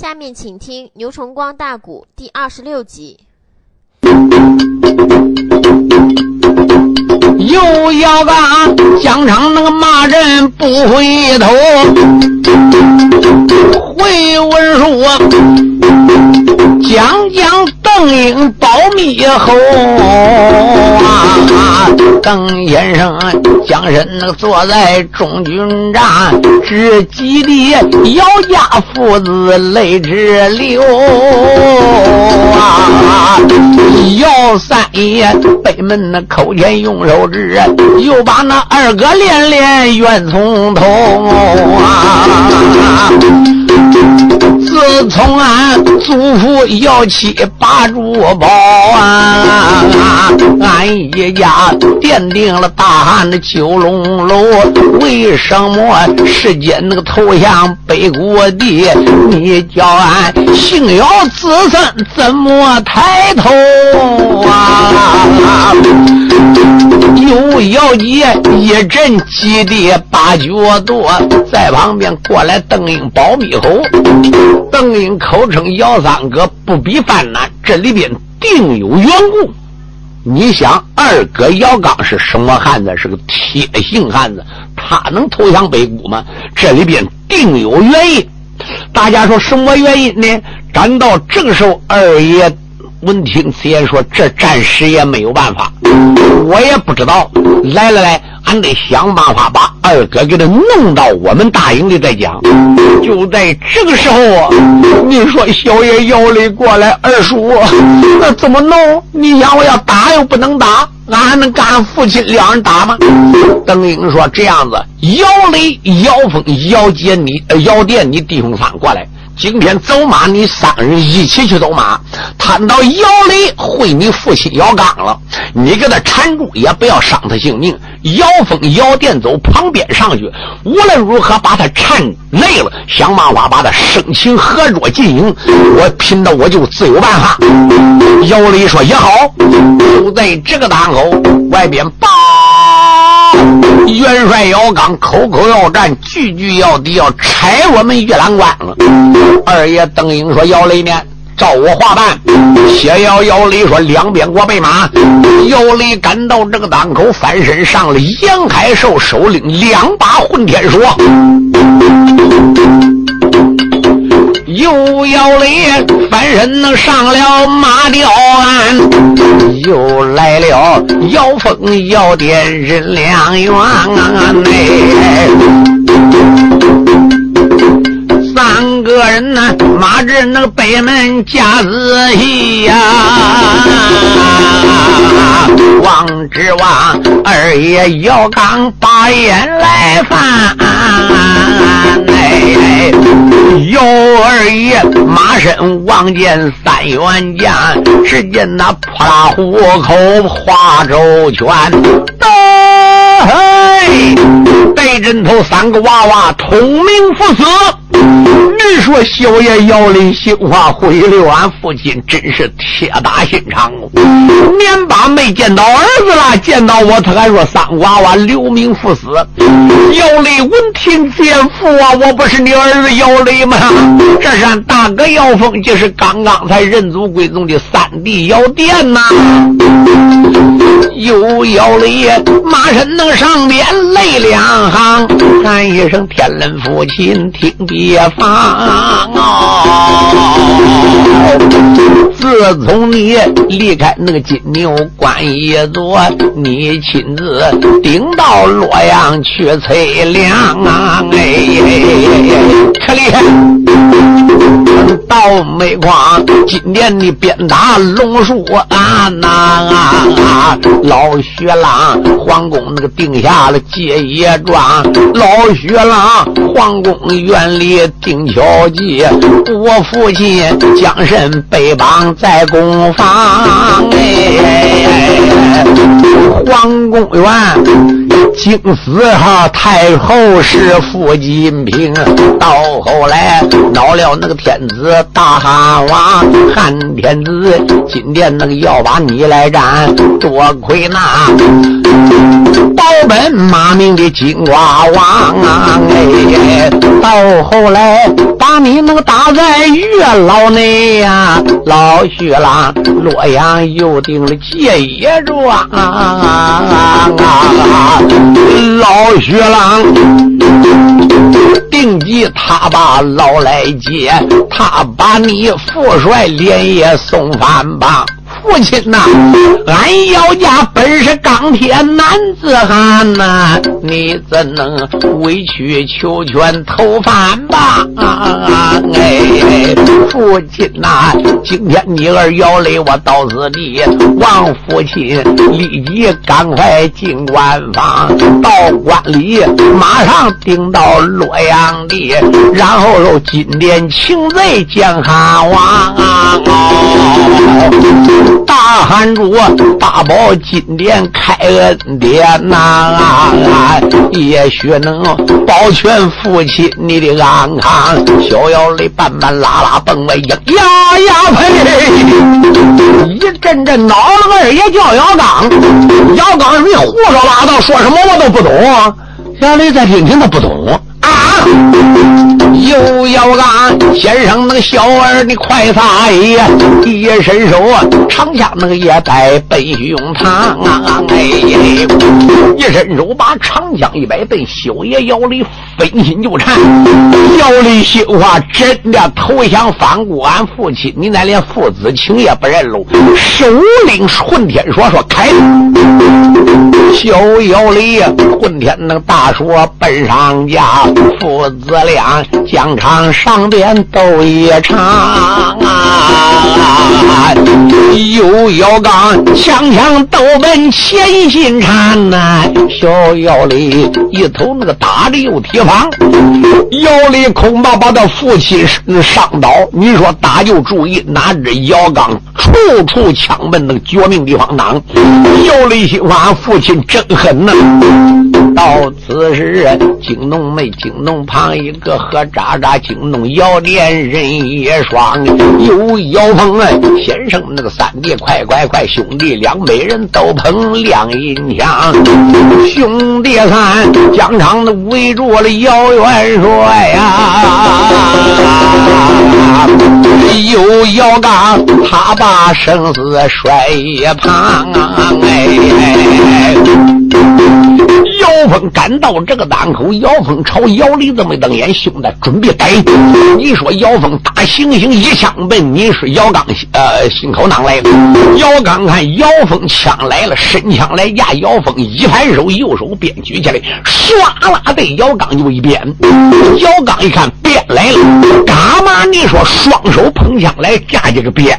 下面请听《牛崇光大鼓》第二十六集。又要干疆场那个骂人不回头，回文书讲讲邓英保密后啊，邓先生将身那坐在中军帐，只急的姚家父子泪直流啊，姚三爷北门那口前用手指，又把那二哥连连怨从头啊。自从俺祖父要起八珠宝啊，俺一家奠定了大汉的九龙楼。为什么世间那个投降北国地？你叫俺姓姚子孙怎么抬头啊？姚姐一阵急的八脚跺，在旁边过来邓英保密后。邓英口称姚三哥不比犯难，这里边定有缘故。你想，二哥姚刚是什么汉子？是个铁性汉子，他能投降北谷吗？这里边定有原因。大家说什么原因呢？咱到这个时候，二爷闻听此言说：“这暂时也没有办法，我也不知道。来来来。”俺得想办法把二哥给他弄到我们大营里再讲。就在这个时候啊，你说小爷姚雷过来，二叔，那怎么弄？你想我要打又不能打，俺还能跟俺父亲两人打吗？邓英说这样子，姚雷、姚峰、姚杰，你姚殿，你弟兄仨过来。今天走马，你三人一起去走马。谈到姚雷会你父亲姚刚了，你给他缠住，也不要伤他性命。姚峰、姚殿走旁边上去，无论如何把他缠累了，想办法把他生擒合捉进营。我拼的我就自有办法。姚雷说也好。就在这个档口，外边报。元帅姚刚口口要战，句句要敌，要拆我们玉兰关。二爷邓英说：“姚雷呢？照我话办。”谢瑶姚雷说：“两边给我备马。”姚雷赶到这个当口，翻身上了杨海寿，手领两把混天锁。又要雷翻身能上了马吊鞍，又来了妖风妖电人两员哎，三个人呢，马至那个北门架子戏呀，王之王二爷姚刚把眼来翻哎。姚二爷马身望见三员将，只见那破拉虎口画周拳，嘿，带针头三个娃娃通名赴死。你说小爷姚林心话回流，俺父亲真是铁打心肠。年把没见到儿子了，见到我他还说三娃娃留名赴死。姚雷闻听见父啊，我不是你儿子姚雷吗？这是俺大哥姚峰，就是刚刚才认祖归宗的三弟姚殿呐。有姚雷马身能上边泪两行，喊一声天伦父亲听别放。啊哦，自从你离开那个金牛关一座，你亲自顶到洛阳去催粮啊！哎，可厉害！到煤矿，今年你鞭打龙树啊啊！老薛郎皇宫那个定下了结业状，老薛郎皇宫院里定桥。着急，我父亲将身被绑在公房，哎，皇宫院。经死哈太后是傅金平，到后来闹了那个天子大汉王，汉天子今天那个要把你来斩，多亏那保本马名的金瓜王啊！哎，到后来把你能打在月老内呀！老徐郎，洛阳又定了结业状！老徐郎，定计他把老来接，他把你父帅连夜送饭吧。父亲呐，俺姚家本是钢铁男子汉呐，你怎能委曲求全投饭吧？啊啊啊哎哎，父亲呐，今天你儿姚雷我到此地，王父亲立即赶快进官房，到官里马上顶到洛阳地，然后又金殿请罪见汉王。大汉主大宝金殿开恩典呐，也许能保全父亲你的安康。逍遥的半半拉拉蹦哎呀呀呀呸！一阵阵恼了二爷叫姚刚，姚刚你胡说八道，说什么我都不懂。小雷再听听他不懂。啊！又要俺先生那个小儿，你快撒呀！一伸手啊，长枪那个也带奔胸膛啊！哎，一伸手把长枪一摆，奔修爷姚里分心就缠。姚里心话真的投降反顾俺父亲，你乃连父子情也不认喽！首领混天说说开，小姚里混天那个大说奔上家。父子俩疆场上边斗一场啊！又要刚枪枪斗奔前心缠呐！小姚里一头那个打的又提防，姚里恐怕把他父亲伤倒。你说打就注意，哪知姚刚处处枪奔那个绝命地方挡。姚里心话：父亲真狠呐！到此时，惊动没惊动旁一个何渣渣，惊动姚连人也双，有姚峰啊，先生那个三弟，快快快，兄弟两每人都捧亮银枪，兄弟三疆场的围住了姚元帅呀，有姚刚，他把生死摔一旁啊，哎。Thank you. 姚峰赶到这个档口，姚峰朝姚离这么瞪眼，兄弟准备逮。你说姚峰打行刑一枪奔，你是姚刚呃心口囊来了。姚刚看姚峰枪来了，伸枪来压姚峰，一盘手右手便举起来，唰啦对姚刚就一鞭。姚刚一看鞭来了，干嘛？你说双手捧枪来架这个鞭？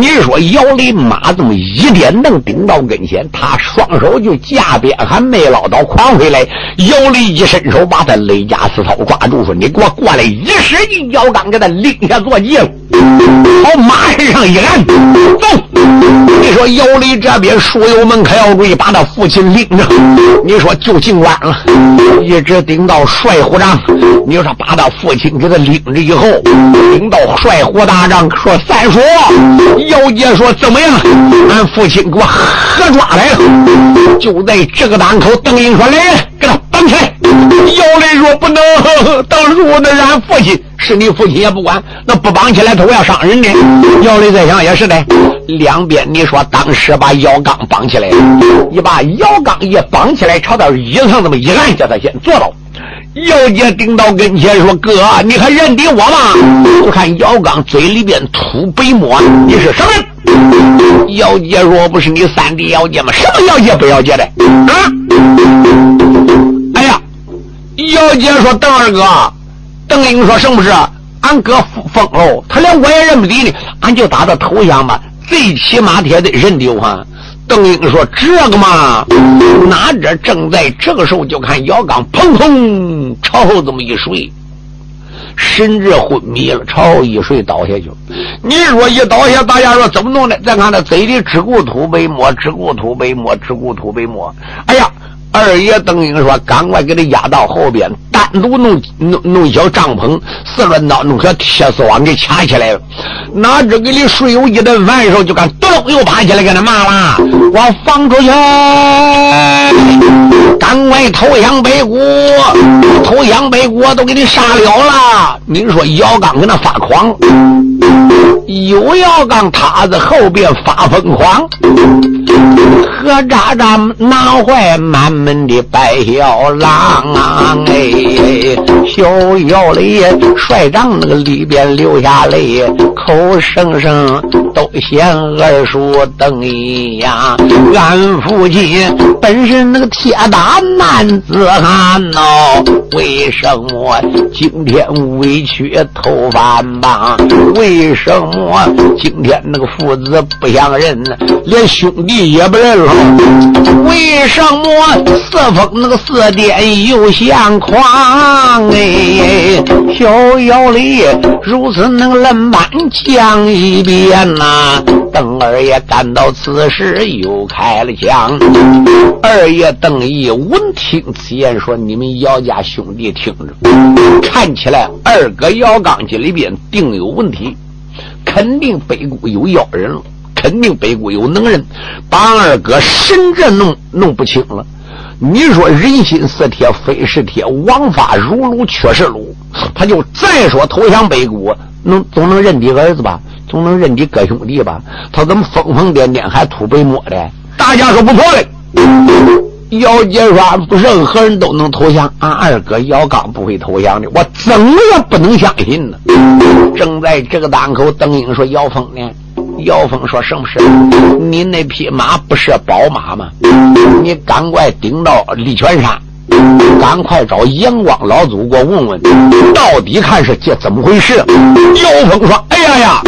你说姚离马这么一点能顶到跟前，他双手就架鞭，还没捞到。狂回来，姚离一伸手把他勒枷丝绦抓住，说：“你给我过来！”一使劲，姚刚给他拎下坐骑，朝马身上一按，走。你说姚离这边书友们可要注意，把他父亲拎着，你说就进关了，一直顶到帅虎帐。你说把他父亲给他拎着以后，顶到帅虎大帐，说：“三叔，姚杰说怎么样？俺父亲给我合抓来了。”就在这个档口，等你英。说来人，给他绑起来！姚雷说不能，当初那是俺父亲，是你父亲也不管，那不绑起来，他要伤人呢。姚雷在想也是的，两边你说当时把姚刚绑起来，你把姚刚一绑起来，朝他椅子上这么一按，叫他先坐到。姚杰顶到跟前说：“哥，你还认得我吗？”我看姚刚嘴里边吐白沫，你是什么人？姚杰说：“不是你三弟姚杰吗？什么姚杰不姚杰的？”啊！哎呀，姚杰说：“邓二哥，邓英说什么是？俺哥疯了，他连我也认不得呢。俺就打他头像吧，最起码也得认得我。”邓英说：“这个嘛，哪知正在这个时候，就看姚刚砰砰朝后这么一睡，甚至昏迷了，朝一睡倒下去。你说一倒下，大家说怎么弄的？再看他嘴里只顾吐白沫，只顾吐白沫，只顾吐白沫。哎呀，二爷邓英说：“赶快给他压到后边，单独弄弄弄小帐篷，四乱刀弄小铁丝网给卡起来了。哪知给你睡有一顿饭的时候，就敢咚又爬起来给他骂了：我放出去，赶快投降北国，投降北国都给你杀了了。你说姚刚跟那发狂，有要刚他在后边发疯狂。”何渣渣拿坏满门的白小狼啊！哎，小姚里帅长那个里边流下泪，口声声都嫌二叔等一呀。俺父亲本是那个铁打男子汉哦，为什么今天委屈投反吧？为什么今天那个父子不相认，连兄弟也不认了？为什么四风那个四点又相狂？哎，小姚里如此能冷板讲一遍呐。邓二爷感到此时又开了枪。二爷邓毅闻听此言，说：“你们姚家兄弟听着，看起来二哥姚刚这里边定有问题，肯定北谷有妖人了。”肯定北国有能人，把二哥神这弄弄不清了。你说人心似铁，非是铁；王法如炉，却是炉。他就再说投降北国，能总能认你儿子吧？总能认你哥兄弟吧？他怎么疯疯癫癫，还吐白沫的？大家说不错嘞。姚杰说：“任何人都能投降，俺二哥姚刚不会投降的，我怎么也不能相信呢。”正在这个档口，邓英说：“姚峰呢？”姚峰说：“什么事？你那匹马不是宝马吗？你赶快顶到李泉山，赶快找阳光老祖给我问问，到底看是这怎么回事。”姚峰说：“哎呀呀，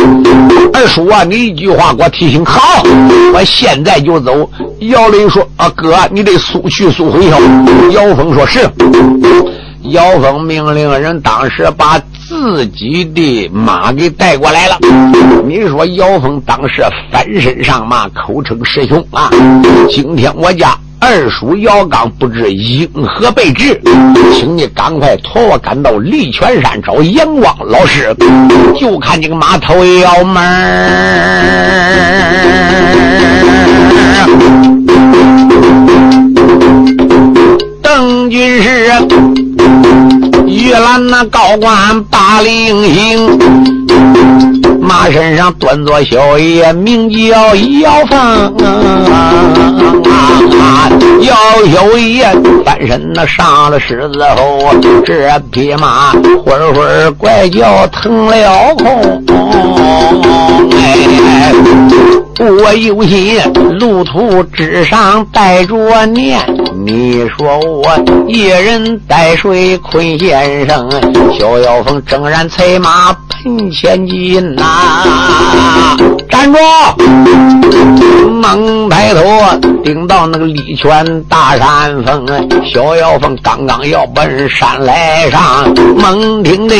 二叔啊，你一句话给我提醒好，我现在就走。”姚林说：“啊哥，你得速去速回哟。”姚峰说：“是。”姚峰命令人当时把。自己的马给带过来了。你说姚峰当时翻身上马，口称师兄啊！今天我家二叔姚刚不知因何被治，请你赶快驮我赶到利泉山找阎王老师。就看这个马头要门邓军师。玉兰那高官把令行，马身上端坐小爷，名叫姚凤。姚小爷翻身那上了狮子后，这匹马会会怪叫腾了空。哎，我有心路途之上带着念。你说我一人带水困先生，逍遥风正然催马奔前进呐！站住！猛抬头顶到那个李泉大山峰，逍遥风刚刚要奔山来上，猛听得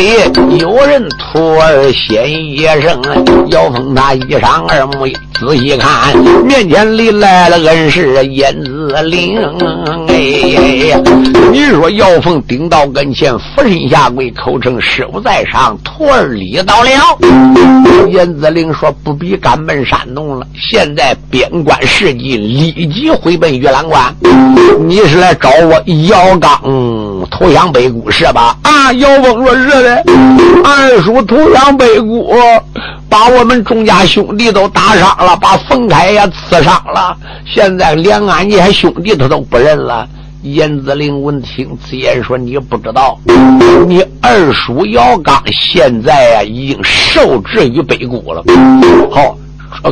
有人突儿先一声，妖风他一上二目仔细看，面前里来了恩师燕子岭。哎呀，你说姚凤顶到跟前，俯身下跪，口称师傅在上，徒儿礼到了。燕子陵说：“不必赶奔山东了，现在边关事迹，立即回奔玉兰关。你是来找我姚刚投降北谷是吧？”啊，姚凤说：“是的，二叔投降北谷，把我们钟家兄弟都打伤了，把冯凯也刺伤了，现在连俺家兄弟他都不认了。”严子陵闻听此言，说：“你不知道，你二叔姚刚现在呀，已经受制于北谷了。好，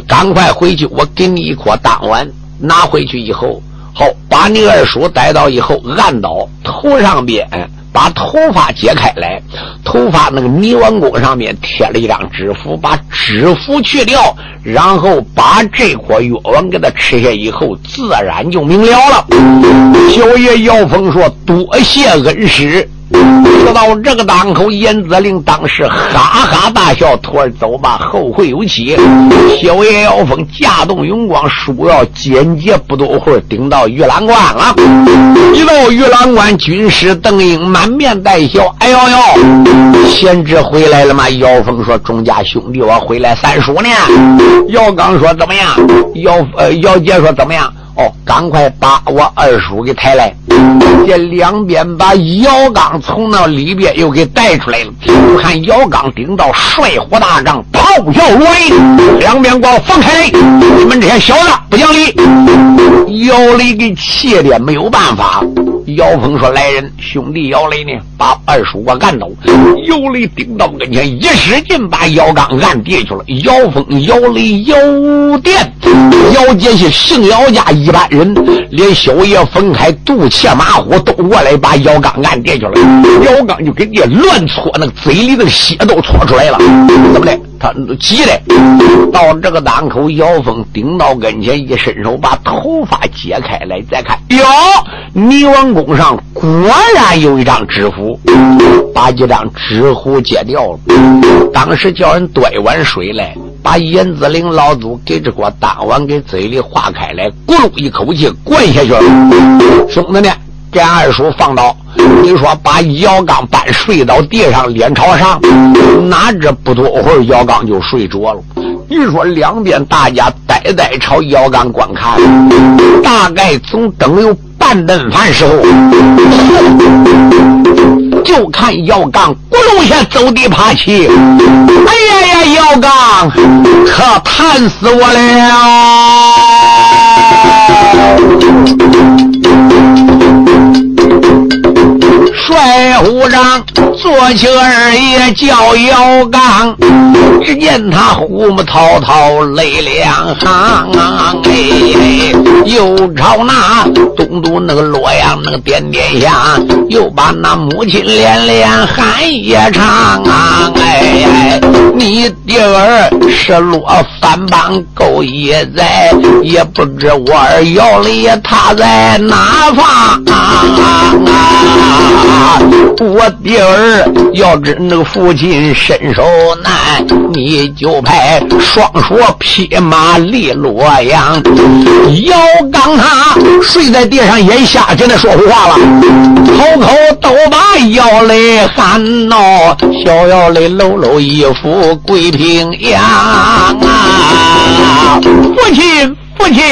赶快回去，我给你一颗丹丸，拿回去以后，好把你二叔带到以后，按倒头上边。”把头发解开来，头发那个泥丸宫上面贴了一张纸符，把纸符去掉，然后把这颗药丸给他吃下以后，自然就明了了。小爷姚峰说：“多谢恩师。”说到这个当口，严子令当时哈哈大笑，徒儿走吧，后会有期。小爷妖风驾动云光，书要简洁，不多会儿顶到玉兰关了。一到玉兰关，军师邓英满面带笑，哎呦呦，贤侄回来了吗？妖风说：“钟家兄弟，我回来三叔呢。”姚刚说：“怎么样？”姚呃姚杰说：“怎么样？”哦，赶快把我二叔给抬来！这两边把姚刚从那里边又给带出来了。看姚刚顶到帅火大帐，咆哮如雷，两边给我放开！你们这些小子不讲理！姚雷给气的没有办法。姚峰说：“来人，兄弟姚雷呢？把二叔我按倒！”姚雷顶到跟前，一使劲把姚刚按地去了。姚峰、姚雷、姚殿、姚杰是姓姚家一般人，连小爷分开肚切马虎都过来把姚刚按地去了。姚刚就给你乱搓，那个嘴里的血都搓出来了。怎么的？他急的到这个档口，姚峰顶到跟前，一伸手把头发解开来，再看，哟，泥王宫上果然有一张纸符，把这张纸符解掉了。当时叫人端一碗水来，把严子陵老祖给这锅当碗给嘴里化开来，咕噜一口气灌下去了。兄弟呢，给二叔放倒。你说把姚刚搬睡到地上，脸朝上，哪知不多会儿，姚刚就睡着了。你说两边大家呆呆朝姚刚观看，大概总等有半顿饭时候，就看姚刚咕噜一下走地爬起。哎呀呀，姚刚可惨死我了！帅虎长坐起二爷叫姚刚，只见他虎目滔滔泪两行，哎，又朝那东都那个洛阳那个点点香，又把那母亲连连喊一场，哎，你爹儿是落反帮勾一在，也不知我儿姚里他在哪方。啊我爹儿要知那个父亲身手难，你就派双说匹马离洛阳。姚刚他睡在地上眼瞎，跟他说胡话了，口口都把姚雷喊闹，小姚雷搂搂衣服跪平阳啊，父亲。父亲，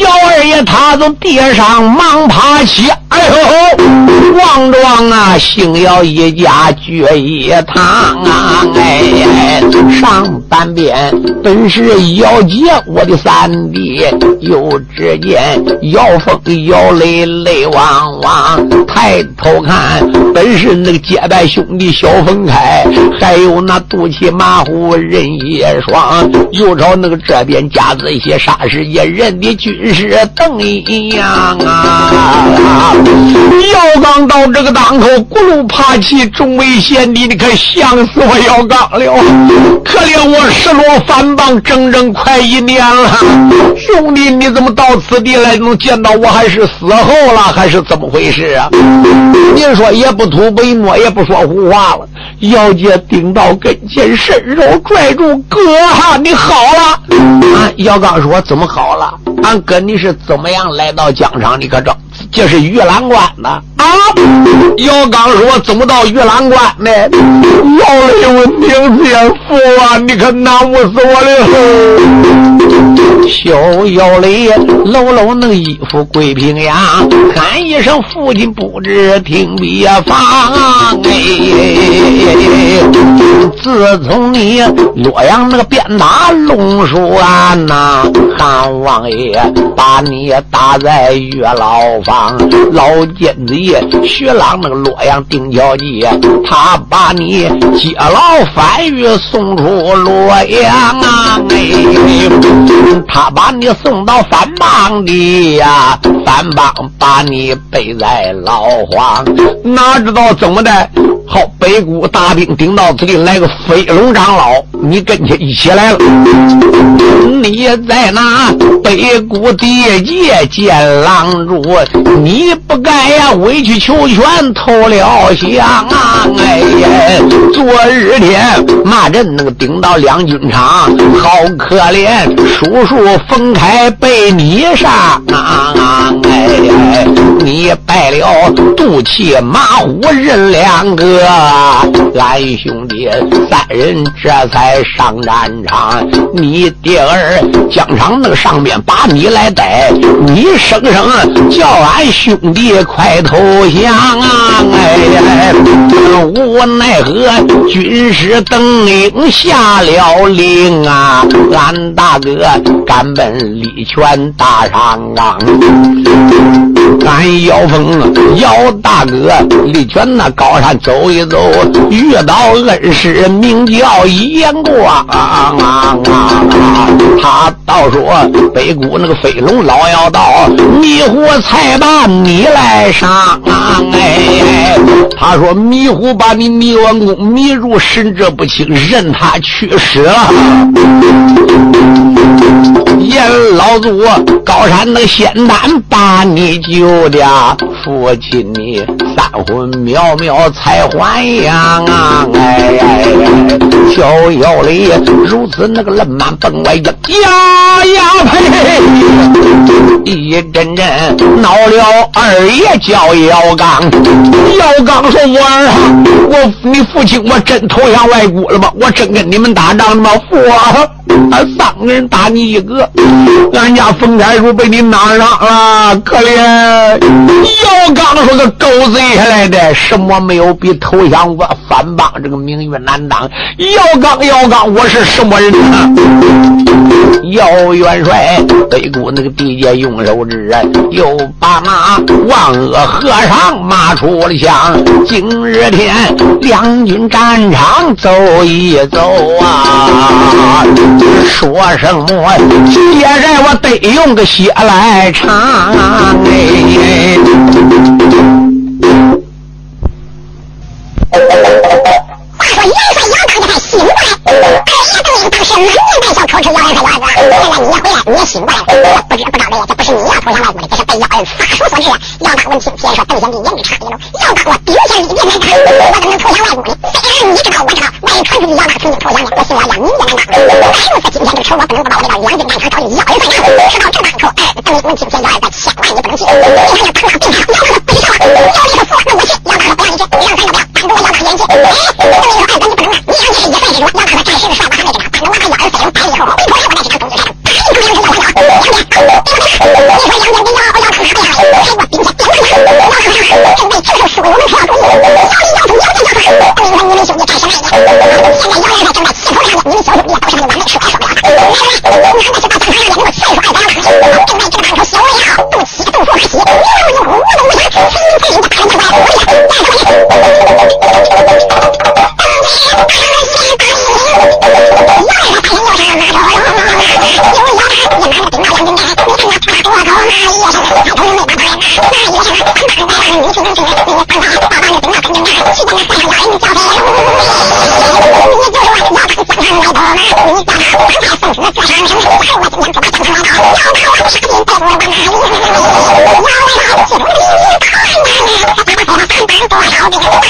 姚二爷他从地上忙爬起，哎呦，王庄啊，姓姚一家聚一堂啊，哎，上半边本是姚杰我的三弟，又只见姚峰姚雷泪汪汪，抬头看本是那个结拜兄弟小凤开，还有那肚脐马虎人一双，又朝那个这边夹子一些啥？那是一人的军师邓一样啊！姚刚到这个当口，咕噜爬起，众位贤弟，你可想死我姚刚了！可怜我失落反帮整整快一年了，兄弟，你怎么到此地来？能见到我还是死后了，还是怎么回事啊？您说也不吐白沫，也不说胡话了。姚杰顶到跟前，伸手拽住哥，哈，你好了！啊，姚刚说怎么好了？俺哥你是怎么样来到疆场？你可知？这是玉兰关呐。啊！姚刚说怎么到玉兰关呢？老雷我名字也服啊！你可难不死我了！小姚雷搂搂那衣服归平阳，喊一声父亲不知听别方。哎，自从你洛阳那个鞭打龙书案呐，汉王爷把你打在月牢房，老奸贼徐朗那个洛阳定桥计，他把你接牢反狱送出洛阳啊！哎，他把你送到反帮里呀，反帮把你背在牢房，哪知道怎么的？好，北谷大兵顶到此地来个飞龙长老，你跟前一起来了。你在那北谷地界见狼主，你不该呀委曲求全投了降啊！哎呀，昨日天骂阵那个顶到两军场，好可怜，叔叔分开被你杀啊！哎，你败了，赌气马虎人两个。哥，俺兄弟三人这才上战场，你爹儿疆场那个上面把你来逮，你声声叫俺兄弟快投降啊！哎呀，无奈何，军师登领下了令啊！俺大哥赶奔李全大上岗，俺姚峰姚大哥李全那高山走。一走遇到恩师名叫眼光，他倒说北谷那个飞龙老妖道迷糊才把你来伤，哎，他说迷糊把你迷完宫迷住神志不清任他去世了。严老祖高山那仙丹把你救的，父亲你三魂渺渺彩虹。还阳啊！哎哎哎！小妖里如此那个愣满本外呀呀呀呸！一阵阵闹了二爷叫姚刚，姚刚说：“我儿，我你父亲我真投降外国了吗？我真跟你们打仗了吗？我啊，俺三个人打你一个，俺家冯财叔被你拿上了，可怜。”姚刚说：“个狗贼来的，什么没有比头。”投降我反帮，这个名誉难当。姚刚，姚刚，我是什么人呢？姚元帅，对过那个地界，用手指，又把那万恶和尚骂出了墙。今日天，两军战场走一走啊！说什么血债，我得用个血来偿。哎。话说元帅要当就快醒过来哎呀邓英当时满面带笑口齿咬人还咬耳现在你回来你也醒过来了不知不道的呀这不是你要投降外国的这是被咬人法术所致啊要当我听先说邓贤弟颜值差一喽要当我顶天立地的男我怎么能投降外国呢虽然你知道我知道万一传出去要当曾经的投降不我心里要你也难当啊万一是今天这个仇我不能不报我得到两斤半糖找你幺人算账说到这个处哎邓英我听见幺儿千万不能去 Oh, my God.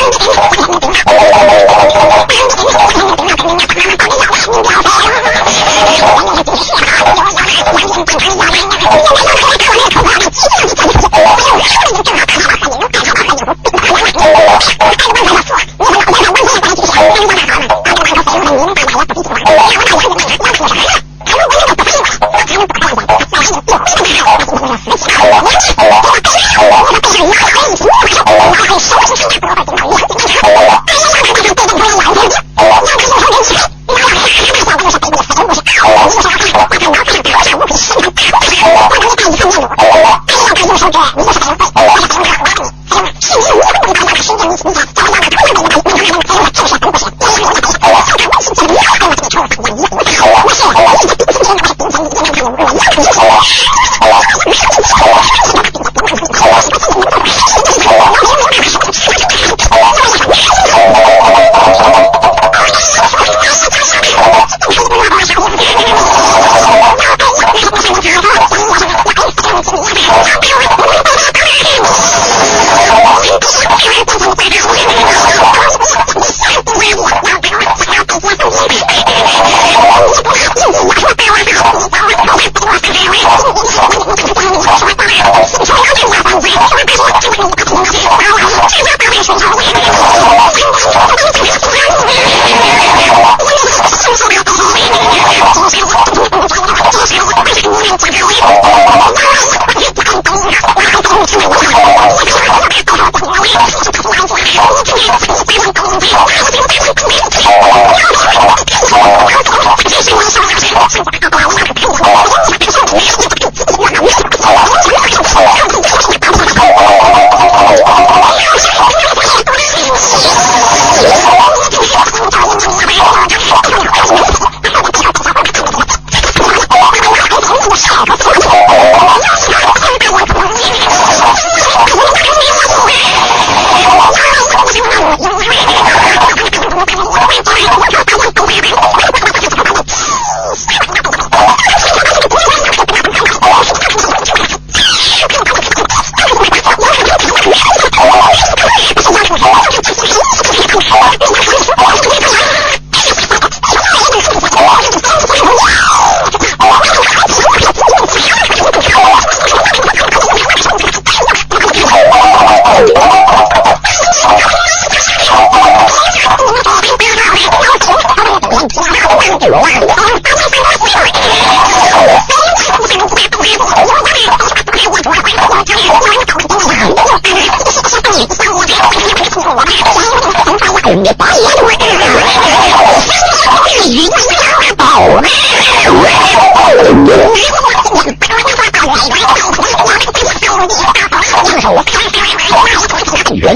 飞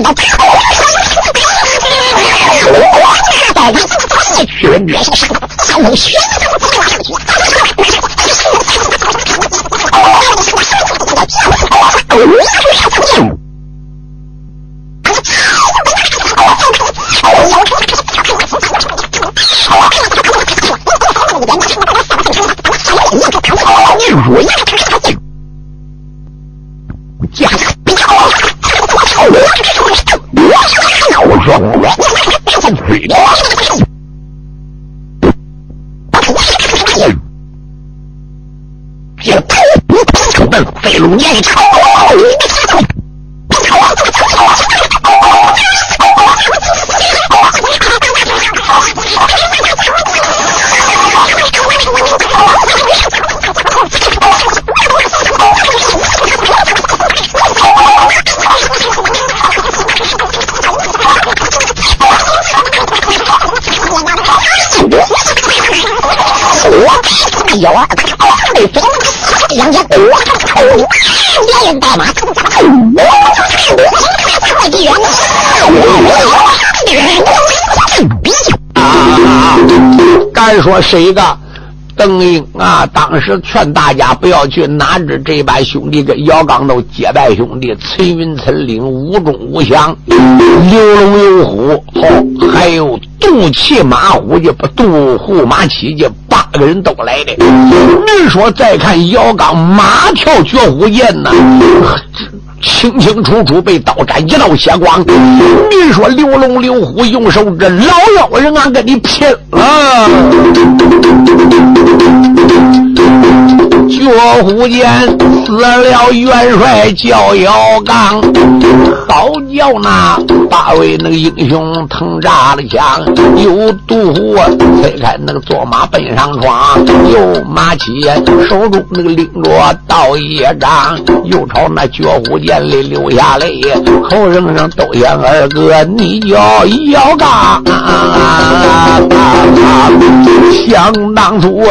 有啊，对飞两家国仇，连人带马，快敌人！啊！敢说谁的？邓英啊，当时劝大家不要去，哪知这班兄弟跟姚刚都结拜兄弟，陈云、陈领无中无降，刘龙、刘虎，好，还有杜骑马虎的杜虎马七的那个人都来的。你说再看姚刚马跳绝虎剑呢？清清楚楚被刀斩一道血光，你说刘龙刘虎用手这老妖人，俺跟你拼了！绝虎剑死了元帅叫姚刚，好叫那八位那个英雄腾炸了枪，有杜虎推开那个坐马奔上床，有马七手中那个拎着刀一张，又朝那绝虎剑。里流下泪，口声声都像二哥，你叫姚刚。想当初，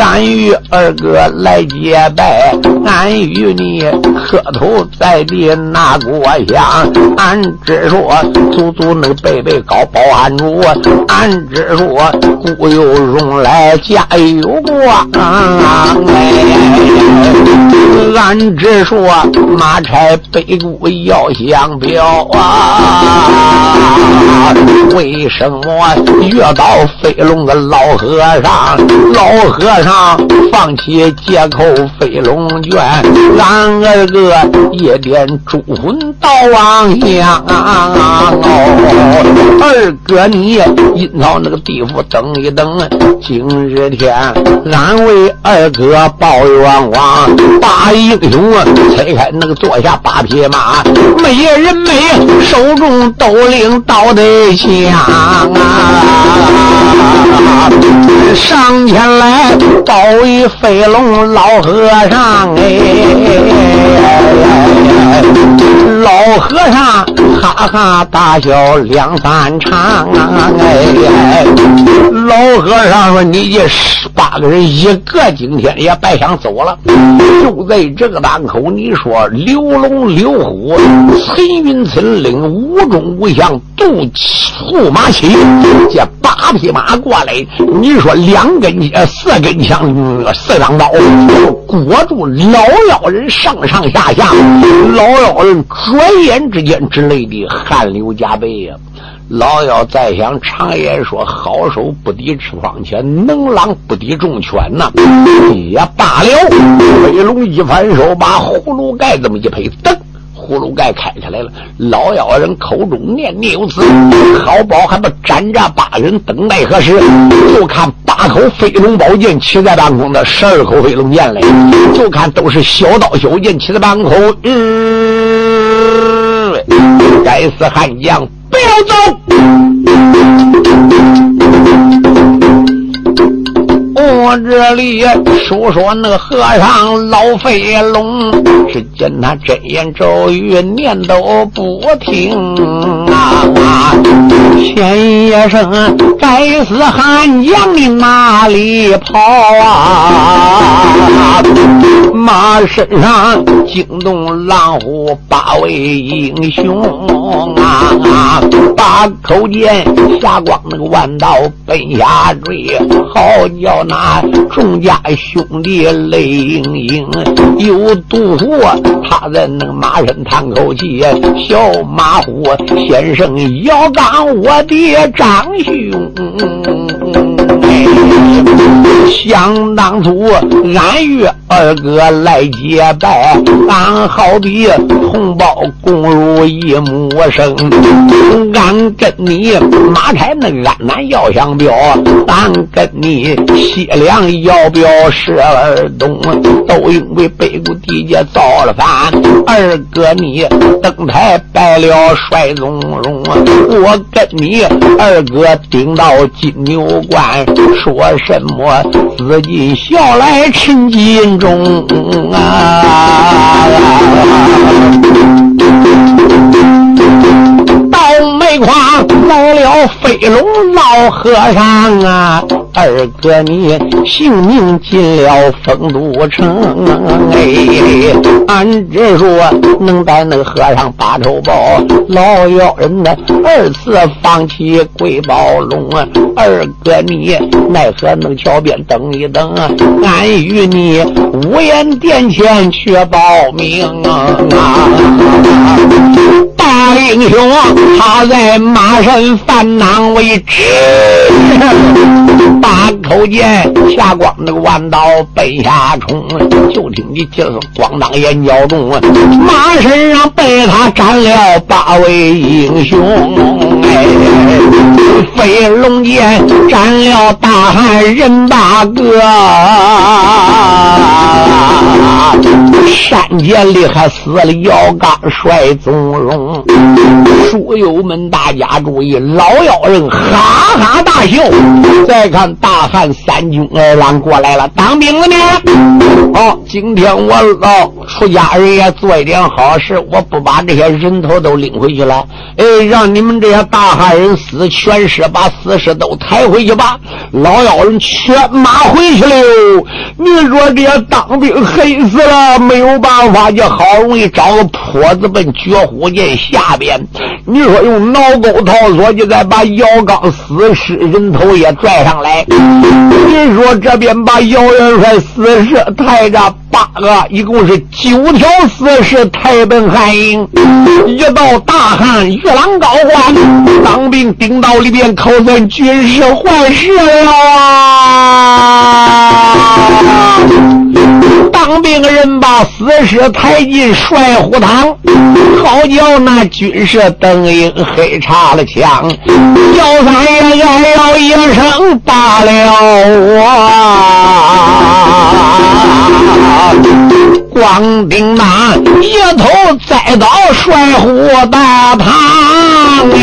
俺与二哥来结拜，俺与你磕头在地那过香，俺只说祖祖那个辈辈高保安主，俺只说古有荣来家有光。俺只说马柴。北固要相标啊！为什么遇到飞龙的老和尚？老和尚放弃借口后飞龙卷，俺二哥夜点朱魂到王乡。二哥你阴曹那个地府等一等，今日天俺为二哥报冤枉，大英雄催开那个坐下八匹马，美人美，手中斗领刀得枪啊！宝玉飞龙老和尚哎，老和尚哈哈大笑两三场啊哎，老和尚说：“你这十八个人一个今天也白想走了。”就在这个当口，你说刘龙、刘虎、陈云、陈领无中无相，渡驸马骑这八匹马过来，你说两根呃四根枪，四张刀，裹住老妖人上上下下，老妖人转眼之间之类的汗流浃背呀。老妖在想，常言说好手不敌赤方拳，能狼不敌重拳呐。也罢了，飞龙一反手，把葫芦盖这么一拍，噔，葫芦盖开开来了。老妖人口中念念有词，好宝还不斩这八人，等待何时？就看八口飞龙宝剑骑在半空的十二口飞龙剑来，就看都是小刀小剑骑在半空。嗯，该死汉将！不要走！哦我这里说说那和尚老飞龙，只见他真言咒语念都不听啊！前一声该死汉将你哪里跑啊？马身上惊动狼虎八位英雄啊！把口剑下光那个弯刀奔下坠，好叫那众家兄弟泪盈盈。有杜甫他在那个马身叹口气，小马虎先生要当我的长兄。想当初，俺与二哥来结拜，俺好比同胞共入一母生。俺跟你马开那安南要相表，俺跟你西凉要表十二东，都因为北固地界造了反。二哥你登台拜了帅宗荣，我跟你二哥顶到金牛关，说什么？紫金笑来陈金中啊！到煤矿来了飞龙老和尚啊！二哥你性命进了丰都城哎！俺只说能带那个和尚把仇报，老妖人呢二次放弃贵宝龙啊！二哥你奈何能桥边等一等啊？俺与你五言殿前去报名啊！大英雄他在马身翻囊为止。把口剑下光，那个弯刀奔下冲，就听你这咣当眼角中，马身上被他斩了八位英雄，哎，飞龙剑斩了大汉任大哥，山涧里还死了姚刚帅宗荣。书友们，大家注意，老妖人哈哈大笑。再看大汉三军二郎过来了，当兵了呢。哦，今天我老出家人也做一点好事，我不把这些人头都领回去了，哎，让你们这些大汉人死全尸，把死尸都抬回去吧。老妖人全马回去了。你说这些当兵黑死了，没有办法，就好容易找个坡子奔绝虎涧下边。你说用脑沟套索，就再把姚刚死尸人头也拽上来。你说这边把姚元帅死尸抬着八个，一共是九条死尸抬奔汉营。一到大汉玉郎高官，当兵顶到里边，可算军事坏事了啊！当兵人把死尸抬进帅虎堂，好叫那军士邓英黑插了枪，姚三爷哎了一声罢了我。光腚那一头栽到帅虎大堂哎。